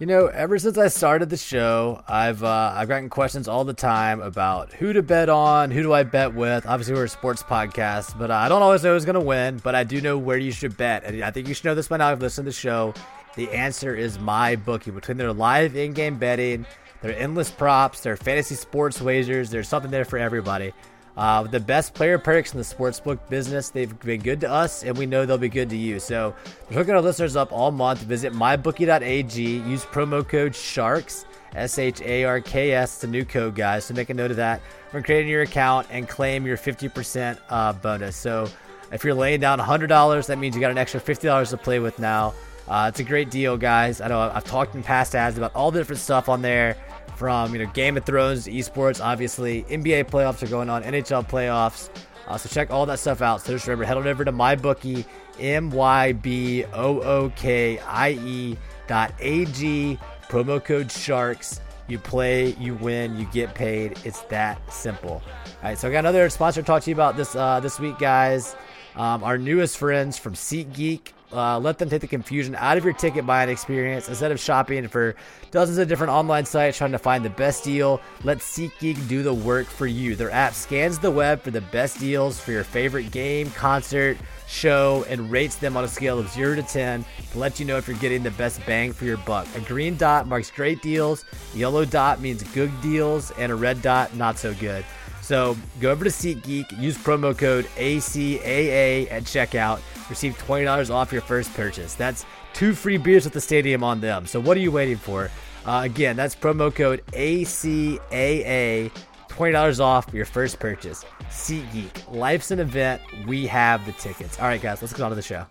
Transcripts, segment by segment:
You know, ever since I started the show, I've uh, I've gotten questions all the time about who to bet on, who do I bet with. Obviously, we're a sports podcast, but uh, I don't always know who's going to win. But I do know where you should bet, and I think you should know this by now. If you listen to the show, the answer is my bookie. Between their live in-game betting, their endless props, their fantasy sports wagers, there's something there for everybody. Uh, the best player perks in the sportsbook business. They've been good to us, and we know they'll be good to you. So, we're hooking our listeners up all month. Visit mybookie.ag. Use promo code SHARKS, S H A R K S. A new code, guys. So, make a note of that when creating your account and claim your 50% uh, bonus. So, if you're laying down $100, that means you got an extra $50 to play with now. Uh, it's a great deal, guys. I know I've talked in past ads about all the different stuff on there from you know Game of Thrones esports. Obviously, NBA playoffs are going on, NHL playoffs. Uh, so check all that stuff out. So just remember, head on over to MyBookie, M Y B O O K I E dot A G. Promo code Sharks. You play, you win, you get paid. It's that simple. All right, so I got another sponsor to talk to you about this uh, this week, guys. Um, our newest friends from SeatGeek. Uh, let them take the confusion out of your ticket buying experience. Instead of shopping for dozens of different online sites trying to find the best deal, let SeatGeek do the work for you. Their app scans the web for the best deals for your favorite game, concert, show, and rates them on a scale of 0 to 10 to let you know if you're getting the best bang for your buck. A green dot marks great deals, yellow dot means good deals, and a red dot, not so good. So go over to SeatGeek, use promo code ACAA at checkout receive $20 off your first purchase. That's two free beers at the stadium on them. So what are you waiting for? Uh, again, that's promo code ACAA, $20 off your first purchase. SeatGeek, life's an event. We have the tickets. All right, guys, let's get on to the show.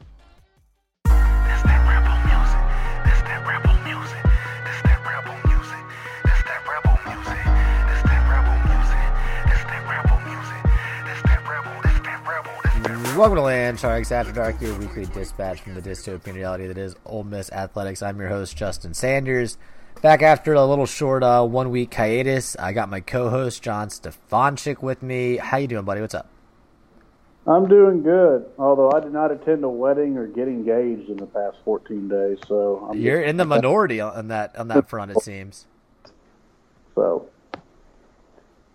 Welcome to Land Sharks After Dark, your weekly dispatch from the dystopian reality that is Ole Miss Athletics. I'm your host, Justin Sanders. Back after a little short uh, one week hiatus, I got my co-host John Stefanchik with me. How you doing, buddy? What's up? I'm doing good. Although I did not attend a wedding or get engaged in the past 14 days, so I'm you're in the minority on that on that front. It seems. So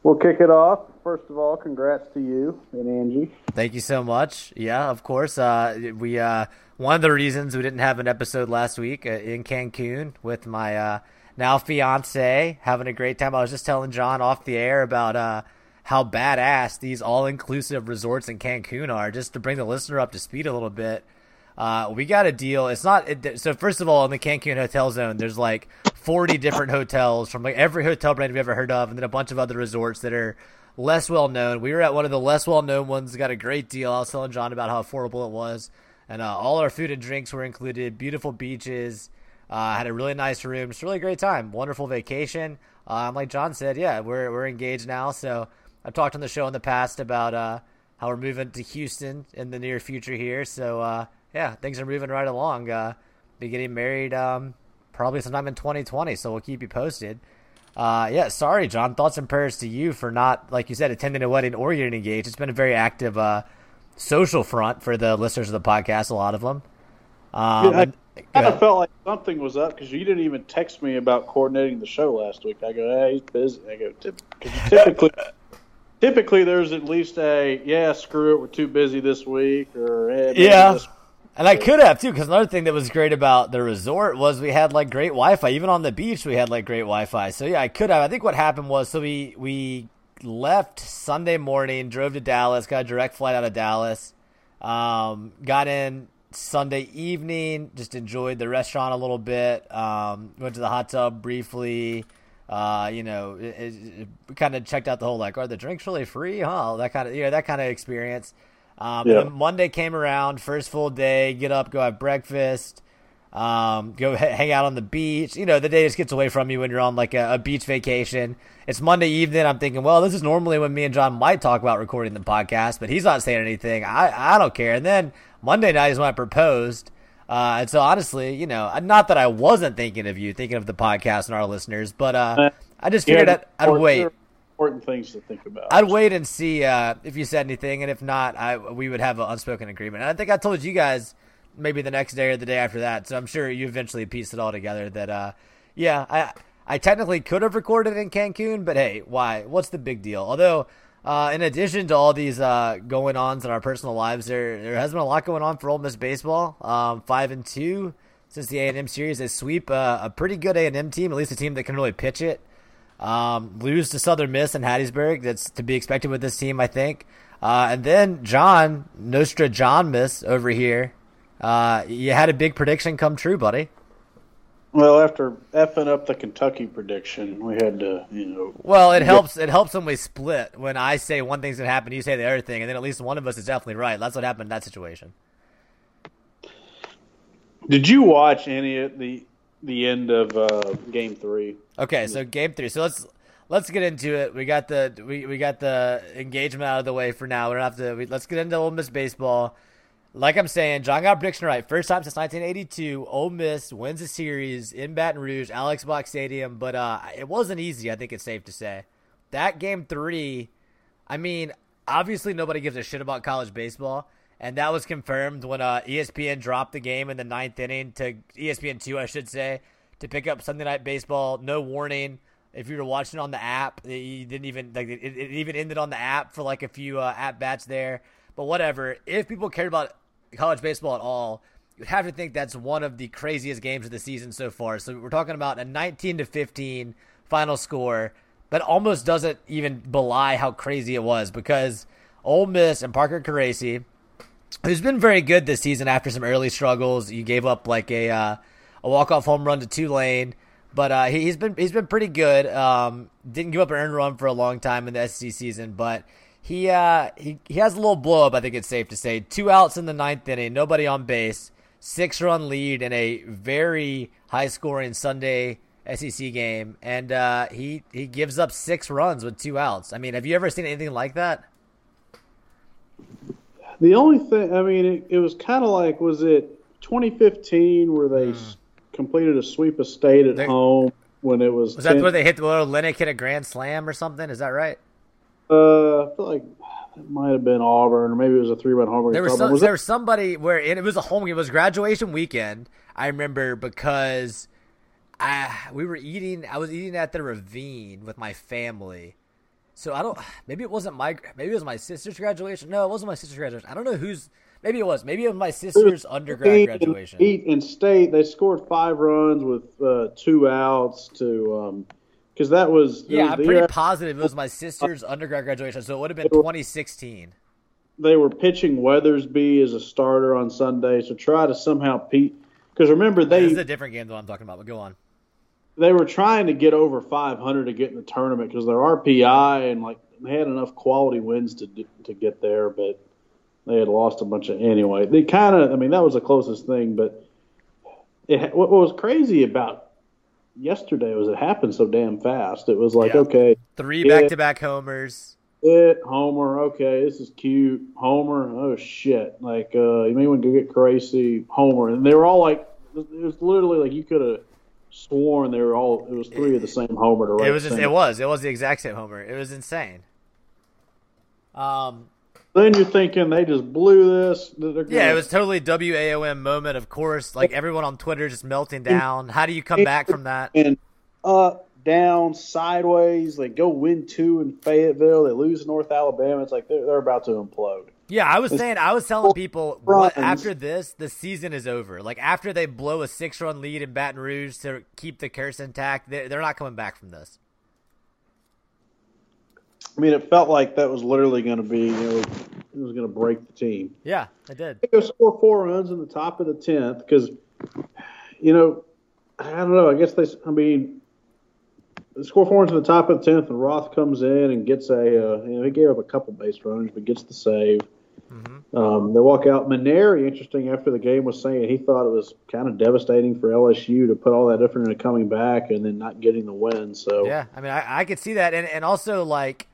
we'll kick it off first of all, congrats to you and Angie. Thank you so much. Yeah, of course. Uh, we uh, one of the reasons we didn't have an episode last week uh, in Cancun with my uh, now fiance having a great time. I was just telling John off the air about uh, how badass these all inclusive resorts in Cancun are. Just to bring the listener up to speed a little bit. Uh, we got a deal. It's not it, so. First of all, in the Cancun hotel zone, there's like 40 different hotels from like every hotel brand we've ever heard of, and then a bunch of other resorts that are less well known. We were at one of the less well known ones. Got a great deal. I was telling John about how affordable it was, and uh, all our food and drinks were included. Beautiful beaches. Uh, had a really nice room. Just a really great time. Wonderful vacation. Um, like John said, yeah, we're we're engaged now. So I've talked on the show in the past about uh, how we're moving to Houston in the near future here. So uh, yeah, things are moving right along. Uh, be getting married um, probably sometime in 2020. So we'll keep you posted. Uh, yeah, sorry, John. Thoughts and prayers to you for not, like you said, attending a wedding or getting engaged. It's been a very active uh, social front for the listeners of the podcast. A lot of them. Um, yeah, I kind of felt like something was up because you didn't even text me about coordinating the show last week. I go, hey, he's busy. I go, typically, typically there's at least a yeah, screw it, we're too busy this week, or hey, yeah. And I could have too, because another thing that was great about the resort was we had like great Wi-Fi. Even on the beach, we had like great Wi-Fi. So yeah, I could have. I think what happened was so we we left Sunday morning, drove to Dallas, got a direct flight out of Dallas, um, got in Sunday evening, just enjoyed the restaurant a little bit, um, went to the hot tub briefly. Uh, you know, it, it, it kind of checked out the whole like, are the drinks really free? Huh? That kind of you know that kind of experience. Um, yeah. Monday came around, first full day, get up, go have breakfast. Um, go hang out on the beach. You know, the day just gets away from you when you're on like a, a, beach vacation. It's Monday evening. I'm thinking, well, this is normally when me and John might talk about recording the podcast, but he's not saying anything. I, I don't care. And then Monday night is when I proposed. Uh, and so honestly, you know, not that I wasn't thinking of you, thinking of the podcast and our listeners, but uh, I just figured yeah, I'd, I'd wait. Important things to think about. I'd wait and see uh, if you said anything, and if not, I we would have an unspoken agreement. And I think I told you guys maybe the next day or the day after that. So I'm sure you eventually pieced it all together that, uh, yeah, I I technically could have recorded in Cancun, but hey, why? What's the big deal? Although, uh, in addition to all these uh, going ons in our personal lives, there there has been a lot going on for Ole Miss baseball. Um, five and two since the A and M series. They sweep a pretty good A and M team, at least a team that can really pitch it. Um, lose to Southern Miss and Hattiesburg. That's to be expected with this team, I think. Uh, and then John Nostra John Miss over here uh, you had a big prediction come true, buddy. Well, after effing up the Kentucky prediction, we had to, you know. Well, it helps. It helps when we split. When I say one thing's gonna happen, you say the other thing, and then at least one of us is definitely right. That's what happened in that situation. Did you watch any of the the end of uh, Game Three? Okay, so Game Three. So let's let's get into it. We got the we, we got the engagement out of the way for now. We don't have to. We, let's get into Ole Miss baseball like I'm saying, John got prediction right. First time since 1982, Ole Miss wins a series in Baton Rouge, Alex Box Stadium. But uh, it wasn't easy. I think it's safe to say that game three. I mean, obviously nobody gives a shit about college baseball, and that was confirmed when uh, ESPN dropped the game in the ninth inning to ESPN two, I should say, to pick up Sunday Night Baseball. No warning. If you were watching on the app, you didn't even like it, it even ended on the app for like a few uh, at bats there. But whatever. If people cared about college baseball at all, you'd have to think that's one of the craziest games of the season so far. So we're talking about a 19 to 15 final score that almost doesn't even belie how crazy it was because Ole Miss and Parker Caracci, who's been very good this season after some early struggles, you gave up like a uh, a walk off home run to Tulane. But uh, he, has been he's been pretty good. Um, didn't give up an earned run for a long time in the SEC season, but he uh he, he has a little blow up, I think it's safe to say. Two outs in the ninth inning, nobody on base, six run lead in a very high scoring Sunday SEC game, and uh, he he gives up six runs with two outs. I mean, have you ever seen anything like that? The only thing, I mean, it, it was kind of like, was it 2015 where they mm. completed a sweep of state at They're, home when it was? Was 10, that where they hit the little Lennick hit a grand slam or something? Is that right? Uh, I feel like it might have been Auburn, or maybe it was a three-run homer. There was, some, was there was somebody where it, it was a home game. It was graduation weekend. I remember because I we were eating. I was eating at the Ravine with my family. So I don't. Maybe it wasn't my. Maybe it was my sister's graduation. No, it wasn't my sister's graduation. I don't know who's. Maybe it was. Maybe it was my sister's was undergrad graduation. In, in state, they scored five runs with uh, two outs to. Um, because that was yeah. I'm pretty positive it was my sister's undergrad graduation, so it would have been 2016. They were pitching Weathersby as a starter on Sunday, so try to somehow Pete. Because remember, they this is a different game than I'm talking about. But go on. They were trying to get over 500 to get in the tournament because their RPI and like they had enough quality wins to to get there, but they had lost a bunch of anyway. They kind of, I mean, that was the closest thing. But it, what was crazy about yesterday was it happened so damn fast. It was like, yeah. okay, three back to back homers. It Homer, okay, this is cute. Homer, oh shit! Like uh, you may want to go get crazy. Homer, and they were all like, it was literally like you could have sworn they were all. It was three of the same Homer. To it was. Just, it was. It was the exact same Homer. It was insane. Um, then you're thinking they just blew this. Yeah, it was totally WAOM moment. Of course, like everyone on Twitter just melting down. How do you come back from that? And up, down, sideways. They go win two in Fayetteville. They lose North Alabama. It's like they're, they're about to implode. Yeah, I was saying, I was telling people what, after this, the season is over. Like after they blow a six-run lead in Baton Rouge to keep the curse intact, they're, they're not coming back from this. I mean, it felt like that was literally going to be, you know, it was going to break the team. Yeah, it did. They go score four runs in the top of the tenth because, you know, I don't know. I guess they. I mean, they score four runs in the top of the tenth, and Roth comes in and gets a. Uh, you know, he gave up a couple base runners, but gets the save. Um, they walk out. Mainieri, interesting, after the game was saying he thought it was kind of devastating for LSU to put all that effort into coming back and then not getting the win. So yeah, I mean, I, I could see that, and and also like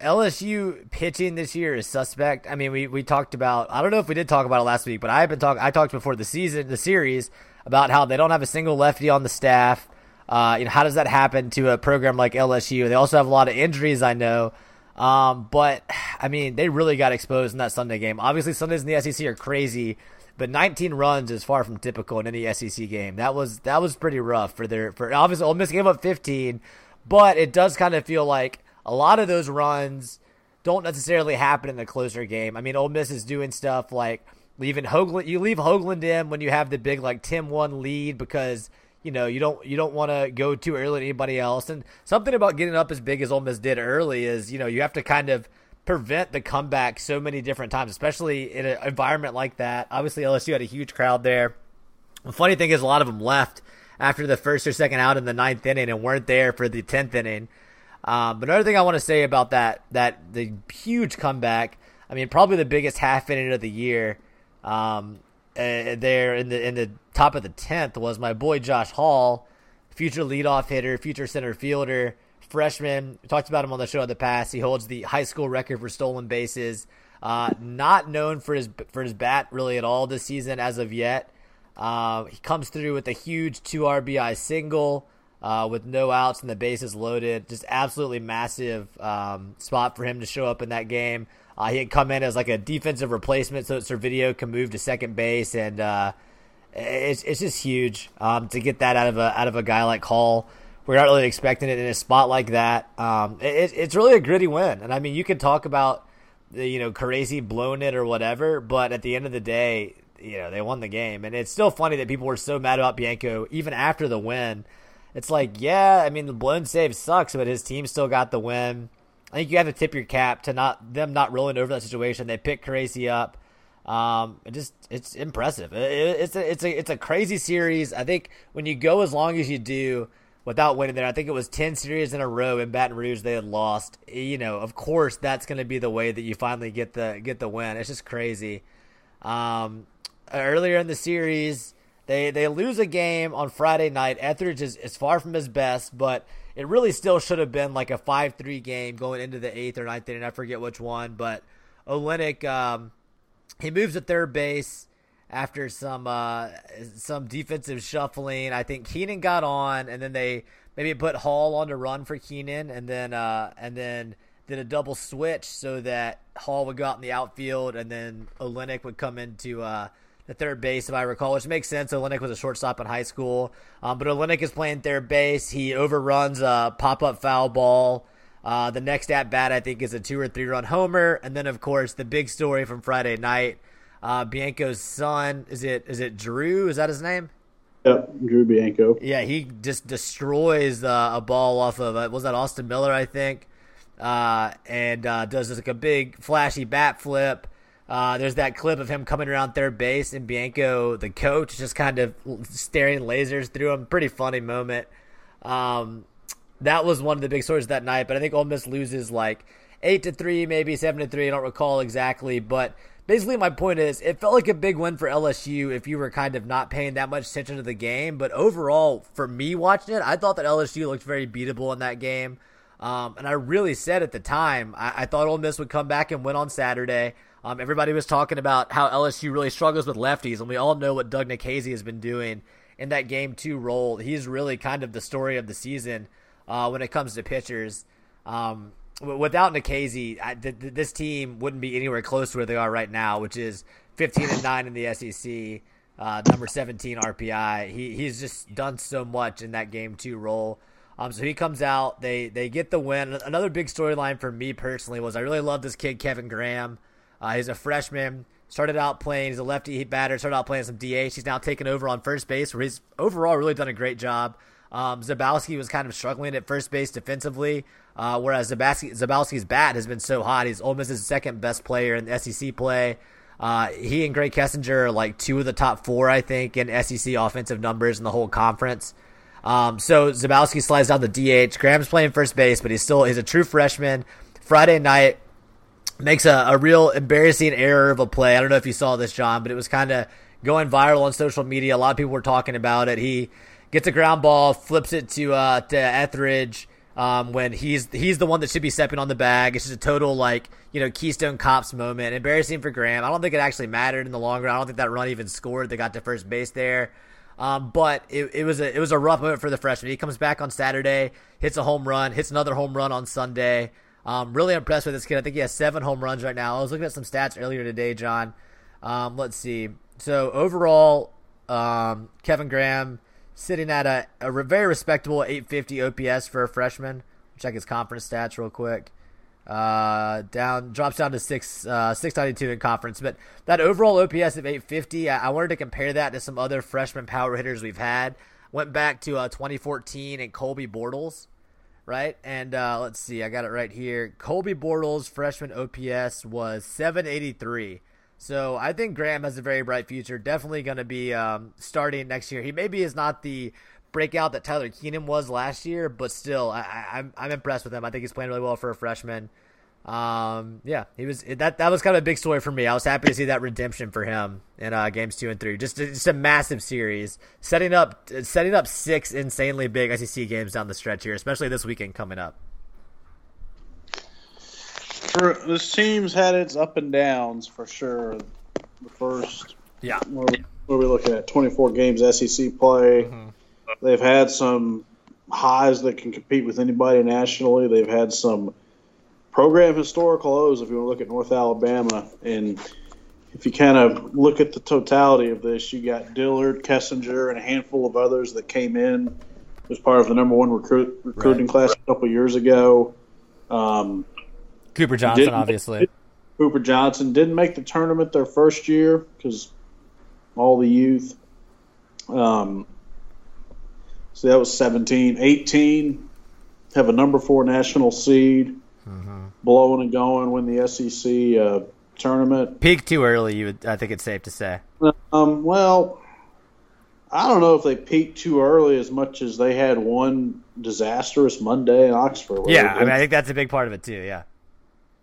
LSU pitching this year is suspect. I mean, we, we talked about I don't know if we did talk about it last week, but I've been talking. I talked before the season, the series about how they don't have a single lefty on the staff. Uh, you know, how does that happen to a program like LSU? They also have a lot of injuries, I know. Um, but I mean, they really got exposed in that Sunday game. Obviously, Sundays in the SEC are crazy, but 19 runs is far from typical in any SEC game. That was that was pretty rough for their for obviously Ole Miss gave up 15, but it does kind of feel like a lot of those runs don't necessarily happen in a closer game. I mean, Ole Miss is doing stuff like leaving Hoglund. You leave Hoglund in when you have the big like 10-1 lead because you know you don't you don't want to go too early to anybody else. And something about getting up as big as Ole Miss did early is you know you have to kind of prevent the comeback so many different times, especially in an environment like that. Obviously, LSU had a huge crowd there. The funny thing is, a lot of them left after the first or second out in the ninth inning and weren't there for the tenth inning. Um, but another thing I want to say about that that the huge comeback. I mean, probably the biggest half inning of the year. Um, uh, there in the in the top of the tenth was my boy Josh Hall, future leadoff hitter, future center fielder, freshman. We talked about him on the show in the past. He holds the high school record for stolen bases. Uh, not known for his for his bat really at all this season as of yet. Uh, he comes through with a huge two RBI single uh, with no outs and the bases loaded. Just absolutely massive um, spot for him to show up in that game. Uh, he had come in as like a defensive replacement, so that Servideo can move to second base, and uh, it's it's just huge um, to get that out of a out of a guy like Hall. We're not really expecting it in a spot like that. Um, it, it's really a gritty win, and I mean you can talk about you know crazy blown it or whatever, but at the end of the day, you know they won the game, and it's still funny that people were so mad about Bianco even after the win it's like, yeah, I mean, the blown save sucks, but his team still got the win. I think you have to tip your cap to not them not rolling over that situation. They pick crazy up. Um, it just it's impressive. It, it's a it's a it's a crazy series. I think when you go as long as you do without winning there, I think it was ten series in a row in Baton Rouge they had lost. You know, of course that's going to be the way that you finally get the get the win. It's just crazy. Um, earlier in the series, they they lose a game on Friday night. Ethridge is, is far from his best, but it really still should have been like a five three game going into the eighth or ninth inning. I forget which one, but Olenek um, he moves to third base after some uh, some defensive shuffling. I think Keenan got on, and then they maybe put Hall on to run for Keenan, and then uh, and then did a double switch so that Hall would go out in the outfield, and then Olenek would come into uh, the third base, if I recall, which makes sense. Olenek was a shortstop in high school, um, but Olenek is playing third base. He overruns a pop up foul ball. Uh, the next at bat, I think, is a two or three run homer, and then of course the big story from Friday night. Uh, Bianco's son is it is it Drew? Is that his name? Yep, Drew Bianco. Yeah, he just destroys uh, a ball off of uh, was that Austin Miller, I think, uh, and uh, does like a big flashy bat flip. Uh, there's that clip of him coming around third base and Bianco, the coach, just kind of staring lasers through him. Pretty funny moment. Um, that was one of the big stories that night. But I think Ole Miss loses like eight to three, maybe seven to three. I don't recall exactly, but basically my point is it felt like a big win for LSU if you were kind of not paying that much attention to the game. But overall, for me watching it, I thought that LSU looked very beatable in that game. Um, and I really said at the time, I, I thought Ole Miss would come back and win on Saturday. Um, everybody was talking about how LSU really struggles with lefties, and we all know what Doug Nikhazy has been doing in that game two role. He's really kind of the story of the season uh, when it comes to pitchers. Um, without Nikhazy, I, th- th- this team wouldn't be anywhere close to where they are right now, which is 15 and nine in the SEC, uh, number 17 RPI. He he's just done so much in that game two role. Um, so he comes out, they they get the win. Another big storyline for me personally was I really love this kid Kevin Graham. Uh, he's a freshman. Started out playing. He's a lefty batter. Started out playing some DH. He's now taken over on first base, where he's overall really done a great job. Um, Zabowski was kind of struggling at first base defensively, uh, whereas Zabowski, Zabowski's bat has been so hot. He's Ole Miss's second best player in SEC play. Uh, he and Grae Kessinger are like two of the top four, I think, in SEC offensive numbers in the whole conference. Um, so Zabowski slides down the DH. Graham's playing first base, but he's still he's a true freshman. Friday night, makes a, a real embarrassing error of a play. I don't know if you saw this, John, but it was kind of going viral on social media. A lot of people were talking about it. He gets a ground ball, flips it to uh, to Ethridge um, when he's he's the one that should be stepping on the bag. It's just a total like you know Keystone Cops moment. Embarrassing for Graham. I don't think it actually mattered in the long run. I don't think that run even scored. They got to first base there. Um, but it, it was a it was a rough moment for the freshman. He comes back on Saturday, hits a home run, hits another home run on Sunday. Um, really impressed with this kid. I think he has seven home runs right now. I was looking at some stats earlier today, John. Um, let's see. So overall, um, Kevin Graham sitting at a, a very respectable 850 OPS for a freshman. Check his conference stats real quick. Uh, down drops down to six uh, 692 in conference, but that overall OPS of 850, I, I, wanted to compare that to some other freshman power hitters we've had. Went back to uh, 2014 and Colby Bortles, right? And uh, let's see, I got it right here. Colby Bortles freshman OPS was 783. So I think Graham has a very bright future. Definitely going to be um, starting next year. He maybe is not the breakout that Tyler Keenan was last year, but still, I, I'm, I'm impressed with him. I think he's playing really well for a freshman. Um, yeah, he was that that was kind of a big story for me. I was happy to see that redemption for him in uh, games two and three. Just just a massive series, setting up setting up six insanely big SEC games down the stretch here, especially this weekend coming up for this team's had its up and downs for sure. The first, yeah, where we, where we looking at 24 games SEC play. Mm-hmm. They've had some highs that can compete with anybody nationally. They've had some program historical lows. If you want to look at North Alabama, and if you kind of look at the totality of this, you got Dillard, Kessinger, and a handful of others that came in as part of the number one recruit, recruiting right. class a couple years ago. Um, Cooper Johnson, obviously. Cooper Johnson didn't make the tournament their first year because all the youth. Um, so that was 17. 18, have a number four national seed, mm-hmm. Blowing and going, win the SEC uh, tournament. Peak too early, you would, I think it's safe to say. Um, well, I don't know if they peaked too early as much as they had one disastrous Monday in Oxford. Yeah, I mean, I think that's a big part of it too. Yeah.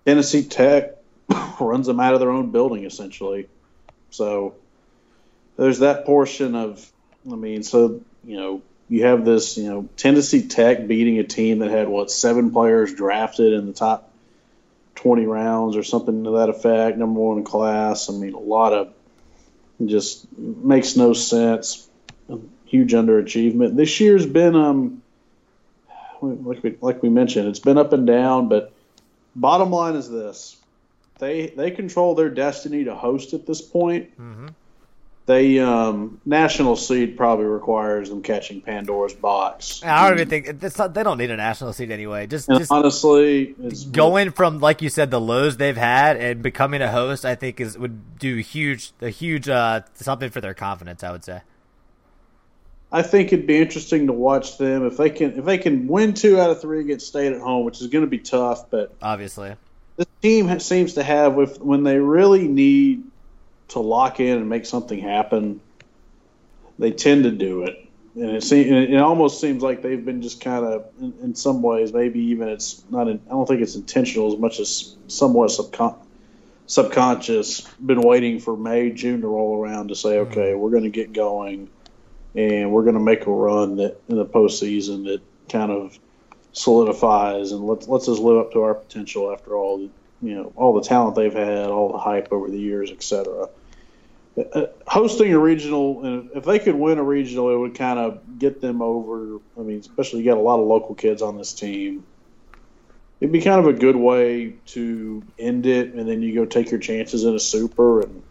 Tennessee Tech runs them out of their own building essentially. So there's that portion of, I mean, so you know, you have this, you know, Tennessee Tech beating a team that had what seven players drafted in the top 20 rounds or something to that effect, number one class. I mean, a lot of just makes no sense. Huge underachievement. This year's been, um, like we, like we mentioned, it's been up and down, but bottom line is this: they they control their destiny to host at this point. Mm-hmm. They um, national seed probably requires them catching Pandora's box. I don't even think not, they don't need a national seed anyway. Just, just honestly, going from like you said the lows they've had and becoming a host, I think is would do huge a huge uh, something for their confidence. I would say. I think it'd be interesting to watch them if they can if they can win two out of three against State at home, which is going to be tough. But obviously, this team seems to have with when they really need to lock in and make something happen, they tend to do it. And it seems it almost seems like they've been just kind of in, in, some ways maybe even it's not in, I don't think it's intentional as much as somewhat subcon- subconscious been waiting for May June to roll around to say mm-hmm. okay mm-hmm. we're going to get going and we're going to make a run that in the postseason that kind of solidifies and lets lets us live up to our potential after all the you know all the talent they've had, all the hype over the years, etc. Uh, hosting a regional, and if they could win a regional, it would kind of get them over. I mean, especially you got a lot of local kids on this team. It'd be kind of a good way to end it, and then you go take your chances in a super and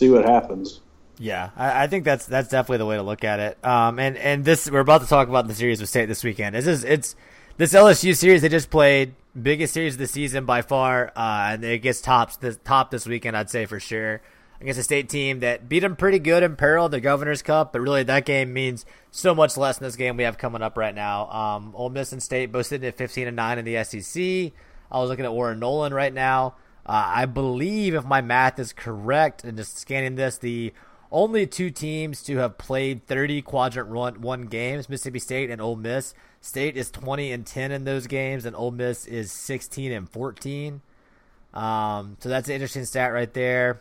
see what happens. Yeah, I, I, think that's that's definitely the way to look at it. Um, and and this we're about to talk about the series with State this weekend. This is it's this LSU series they just played biggest series of the season by far, uh, and it gets tops the top this weekend. I'd say for sure against a state team that beat them pretty good in Pearl the Governor's Cup, but really that game means so much less than this game we have coming up right now. Um, Ole Miss and State both sitting at 15 and nine in the SEC. I was looking at Warren Nolan right now. Uh, I believe if my math is correct, and just scanning this, the only two teams to have played 30 quadrant run, one games, Mississippi State and Ole Miss. State is 20 and 10 in those games, and Ole Miss is 16 and 14. Um, so that's an interesting stat right there.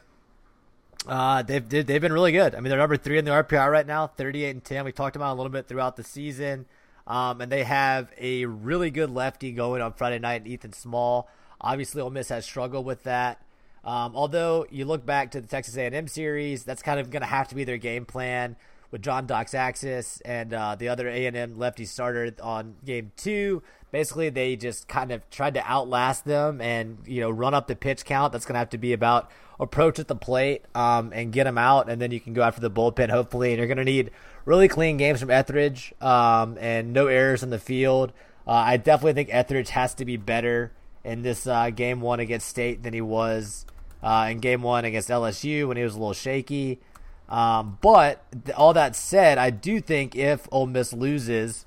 Uh, they've they've been really good. I mean, they're number three in the RPI right now, 38 and 10. We talked about a little bit throughout the season. Um, and they have a really good lefty going on Friday night, Ethan Small. Obviously, Ole Miss has struggled with that. Um, although you look back to the Texas A&M series, that's kind of going to have to be their game plan with John Doc's Doxakis and uh, the other A&M lefty starter on game two. Basically, they just kind of tried to outlast them and you know run up the pitch count. That's going to have to be about approach at the plate um, and get them out, and then you can go after the bullpen hopefully. And you're going to need really clean games from Ethridge um, and no errors in the field. Uh, I definitely think Ethridge has to be better in this uh, game one against State than he was uh, in game one against LSU when he was a little shaky. Um, but th- all that said, I do think if Ole Miss loses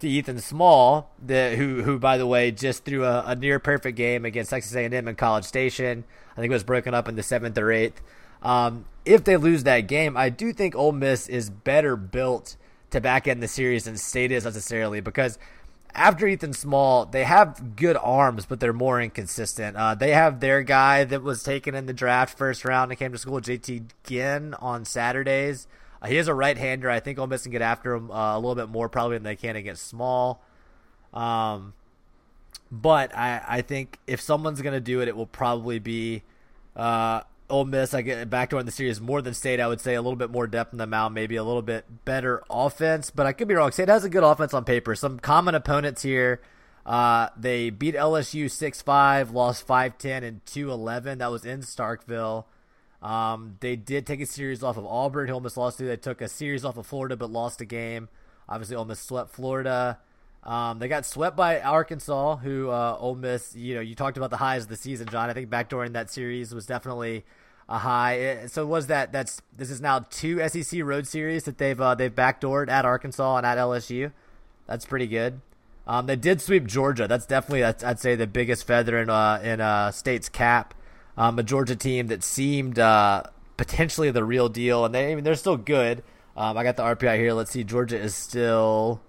to Ethan Small, the, who who by the way just threw a, a near perfect game against Texas A&M in College Station, I think it was broken up in the seventh or eighth. Um, if they lose that game, I do think Ole Miss is better built to back end the series than State is necessarily because after Ethan Small, they have good arms, but they're more inconsistent. Uh, they have their guy that was taken in the draft first round and came to school, JT Ginn, on Saturdays. Uh, he is a right hander. I think Ole Miss can get after him uh, a little bit more probably than they can against Small. Um, but I, I think if someone's going to do it, it will probably be uh, Ole Miss, I get back to in the series more than State. I would say a little bit more depth in the mound, maybe a little bit better offense, but I could be wrong. State has a good offense on paper. Some common opponents here. Uh, they beat LSU 6-5, lost 5-10 and 2-11. That was in Starkville. Um, they did take a series off of Auburn. Ole Miss lost to. They took a series off of Florida, but lost a game. Obviously, Ole Miss swept Florida. Um, they got swept by Arkansas, who uh, Ole Miss. You know, you talked about the highs of the season, John. I think backdoor in that series was definitely a high. So was that? That's this is now two SEC road series that they've uh, they've backdoored at Arkansas and at LSU. That's pretty good. Um, they did sweep Georgia. That's definitely I'd say the biggest feather in uh, in uh, state's cap. Um, a Georgia team that seemed uh, potentially the real deal, and they I mean they're still good. Um, I got the RPI here. Let's see. Georgia is still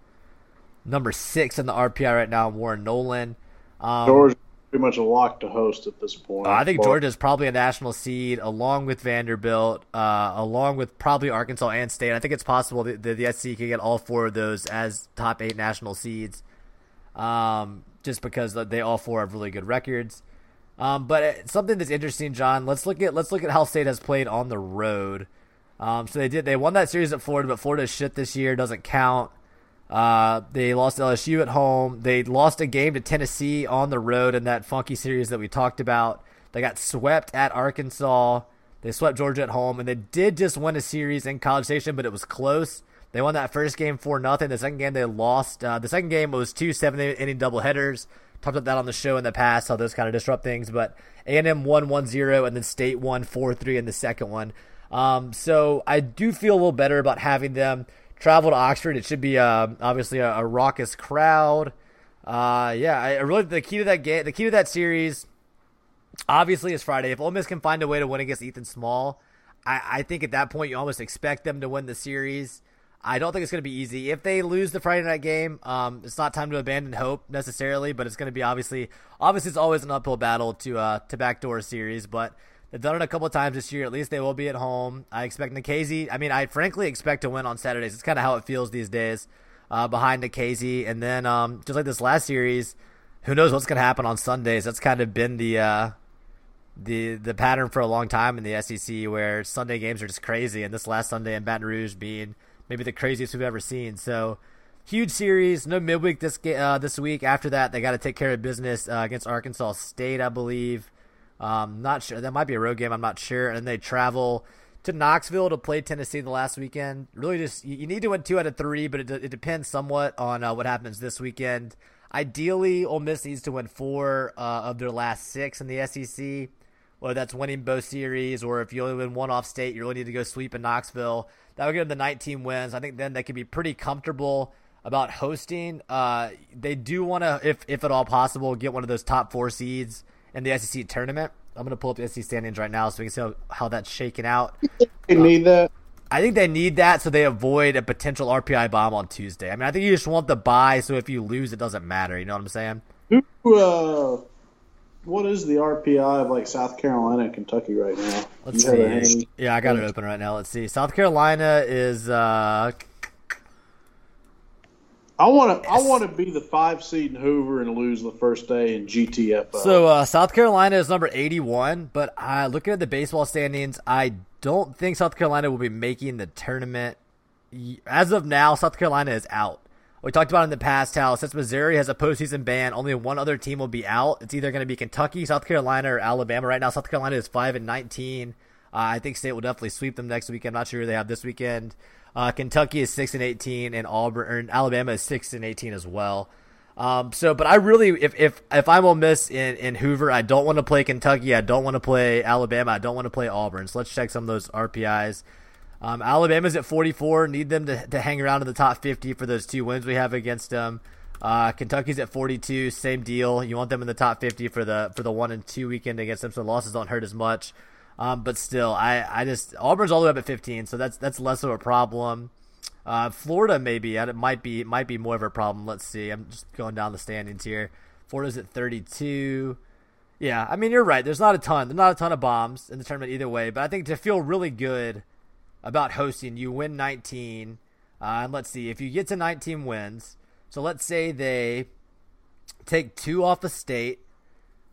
number six in the RPI right now. Warren Nolan. Um, Georgia pretty much a lock to host at this point. Uh, I think Georgia is probably a national seed, along with Vanderbilt, uh, along with probably Arkansas and State. I think it's possible that the, the SEC could get all four of those as top eight national seeds, um, just because they all four have really good records. Um, but something that's interesting, John. Let's look at let's look at how State has played on the road. Um, so they did they won that series at Florida, but Florida's shit this year doesn't count. Uh, they lost LSU at home. They lost a game to Tennessee on the road in that funky series that we talked about. They got swept at Arkansas. They swept Georgia at home, and they did just win a series in College Station, but it was close. They won that first game for nothing. The second game they lost. Uh, the second game was two seven inning doubleheaders. Talked about that on the show in the past, how those kind of disrupt things. But A&M won 1-0, and then State won 4-3 in the second one. Um, so I do feel a little better about having them – travel to Oxford. It should be uh, obviously a, a, raucous crowd. Uh, yeah, I really the key to that game, the key to that series, obviously is Friday. If Ole Miss can find a way to win against Ethan Small, I, I think at that point you almost expect them to win the series. I don't think it's going to be easy. If they lose the Friday night game, um, it's not time to abandon hope necessarily, but it's going to be obviously, obviously it's always an uphill battle to uh, to backdoor series, but They've done it a couple times this year. At least they will be at home. I expect Nikhazy. I mean, I frankly expect to win on Saturdays. It's kind of how it feels these days uh, behind Nikhazy. And then um, just like this last series, who knows what's going to happen on Sundays? That's kind of been the uh, the the pattern for a long time in the SEC, where Sunday games are just crazy. And this last Sunday in Baton Rouge being maybe the craziest we've ever seen. So huge series. No midweek this uh, this week. After that, they got to take care of business uh, against Arkansas State, I believe. Um, not sure. That might be a road game. I'm not sure. And they travel to Knoxville to play Tennessee the last weekend. Really, just you need to win two out of three, but it, it depends somewhat on uh, what happens this weekend. Ideally, Ole Miss needs to win four uh, of their last six in the SEC. Whether that's winning both series, or if you only win one off state, you really need to go sweep in Knoxville. That would give them the 19 wins. I think then they could be pretty comfortable about hosting. Uh, they do want to, if if at all possible, get one of those top four seeds in the SEC tournament. I'm going to pull up the SEC standings right now so we can see how, how that's shaking out. They need that. I think they need that so they avoid a potential RPI bomb on Tuesday. I mean, I think you just want the buy so if you lose, it doesn't matter. You know what I'm saying? Who uh, what is the RPI of like South Carolina and Kentucky right now? Let's see. Yeah, I got it open right now. Let's see. South Carolina is. uh I want to. I want to be the five seed in Hoover and lose the first day in GTFO. So uh, South Carolina is number eighty-one, but uh, looking at the baseball standings, I don't think South Carolina will be making the tournament. As of now, South Carolina is out. We talked about in the past how since Missouri has a postseason ban, only one other team will be out. It's either going to be Kentucky, South Carolina, or Alabama. Right now, South Carolina is five and nineteen. Uh, I think State will definitely sweep them next week. I'm not sure who they have this weekend. Uh, Kentucky is six and eighteen, and Auburn, Alabama is six and eighteen as well. Um, so, but I really, if if if I'm Ole Miss in in Hoover, I don't want to play Kentucky. I don't want to play Alabama. I don't want to play Auburn. So let's check some of those RPIs. Um, Alabama's at 44. Need them to, to hang around in the top 50 for those two wins we have against them. Uh, Kentucky's at 42. Same deal. You want them in the top 50 for the for the one and two weekend against them, so losses don't hurt as much. Um, but still, I, I just Auburn's all the way up at 15, so that's that's less of a problem. Uh, Florida maybe it might be might be more of a problem. Let's see. I'm just going down the standings here. Florida's at 32. Yeah, I mean you're right. There's not a ton. There's not a ton of bombs in the tournament either way. But I think to feel really good about hosting, you win 19. Uh, and let's see if you get to 19 wins. So let's say they take two off of state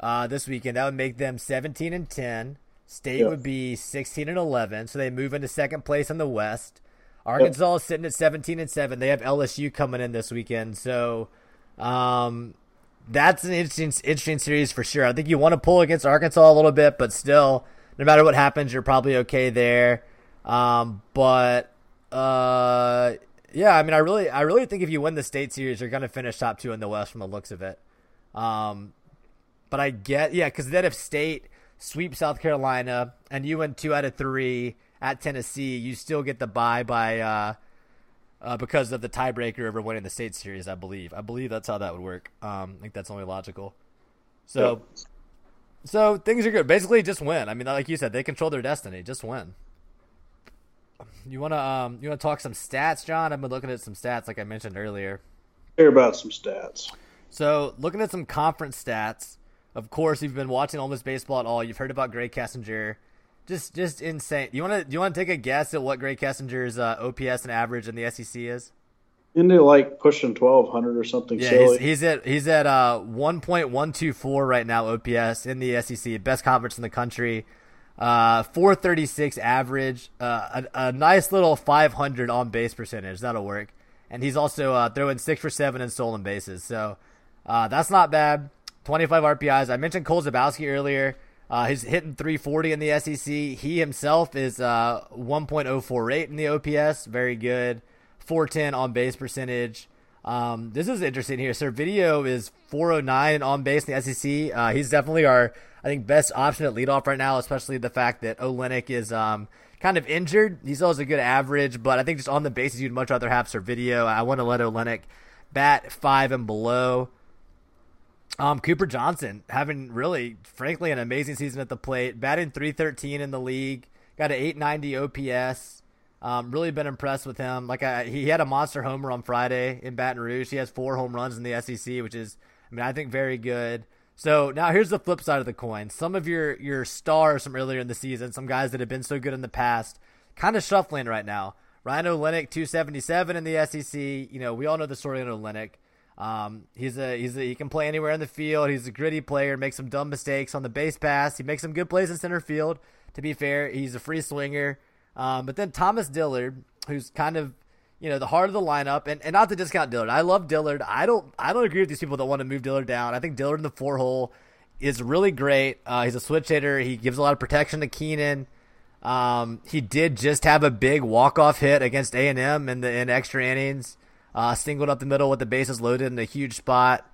uh, this weekend. That would make them 17 and 10. State would be 16 and 11, so they move into second place in the West. Arkansas is sitting at 17 and 7. They have LSU coming in this weekend, so um, that's an interesting, interesting series for sure. I think you want to pull against Arkansas a little bit, but still, no matter what happens, you're probably okay there. Um, but uh, yeah, I mean, I really, I really think if you win the state series, you're going to finish top two in the West from the looks of it. Um, but I get, yeah, because then if state sweep South Carolina, and you win two out of three at Tennessee, you still get the bye by uh, uh, because of the tiebreaker over winning the state series. I believe. I believe that's how that would work. Um, I think that's only logical. So, yep. so things are good. Basically, just win. I mean, like you said, they control their destiny. Just win. You wanna um, you wanna talk some stats, John? I've been looking at some stats, like I mentioned earlier. Hear about some stats. So, looking at some conference stats. Of course, you've been watching Ole Miss baseball at all. You've heard about Grae Kessinger. Just, just insane. You want to, do you want to take a guess at what Grae Kessinger's uh, OPS and average in the SEC is? Isn't Into like pushing twelve hundred or something. Yeah, silly. He's, he's at he's at uh one point one two four right now OPS in the SEC, best conference in the country. Uh, 436 average, uh, a, a, nice little 500 on base percentage. That'll work. And he's also uh, throwing six for seven in stolen bases. So uh, that's not bad. 25 RBIs. I mentioned Cole Zabowski earlier. Uh, he's hitting 340 in the SEC. He himself is uh, 1.048 in the OPS. Very good. 410 on base percentage. Um, this is interesting here. Servideo is 409 on base in the SEC. Uh, he's definitely our, I think, best option at leadoff right now, especially the fact that Olenek is um, kind of injured. He still has a good average, but I think just on the bases, you'd much rather have Servideo. I want to let Olenek bat five and below. Um, Cooper Johnson having really, frankly, an amazing season at the plate. Batting 313 in the league. Got an 890 OPS. Um, really been impressed with him. Like I, he had a monster homer on Friday in Baton Rouge. He has four home runs in the SEC, which is, I mean, I think very good. So now here's the flip side of the coin. Some of your your stars from earlier in the season, some guys that have been so good in the past, kind of shuffling right now. Ryan Olenek, 277 in the SEC. You know, we all know the story on Olenek. Um, he's a he's a, he can play anywhere in the field. He's a gritty player. Makes some dumb mistakes on the base pass. He makes some good plays in center field. To be fair, he's a free swinger. Um, but then Thomas Dillard, who's kind of you know the heart of the lineup, and, and not to discount Dillard. I love Dillard. I don't I don't agree with these people that want to move Dillard down. I think Dillard in the four hole is really great. Uh, he's a switch hitter. He gives a lot of protection to Keenan. Um, he did just have a big walk off hit against A and M in the in extra innings. Uh, singled up the middle with the bases loaded in a huge spot.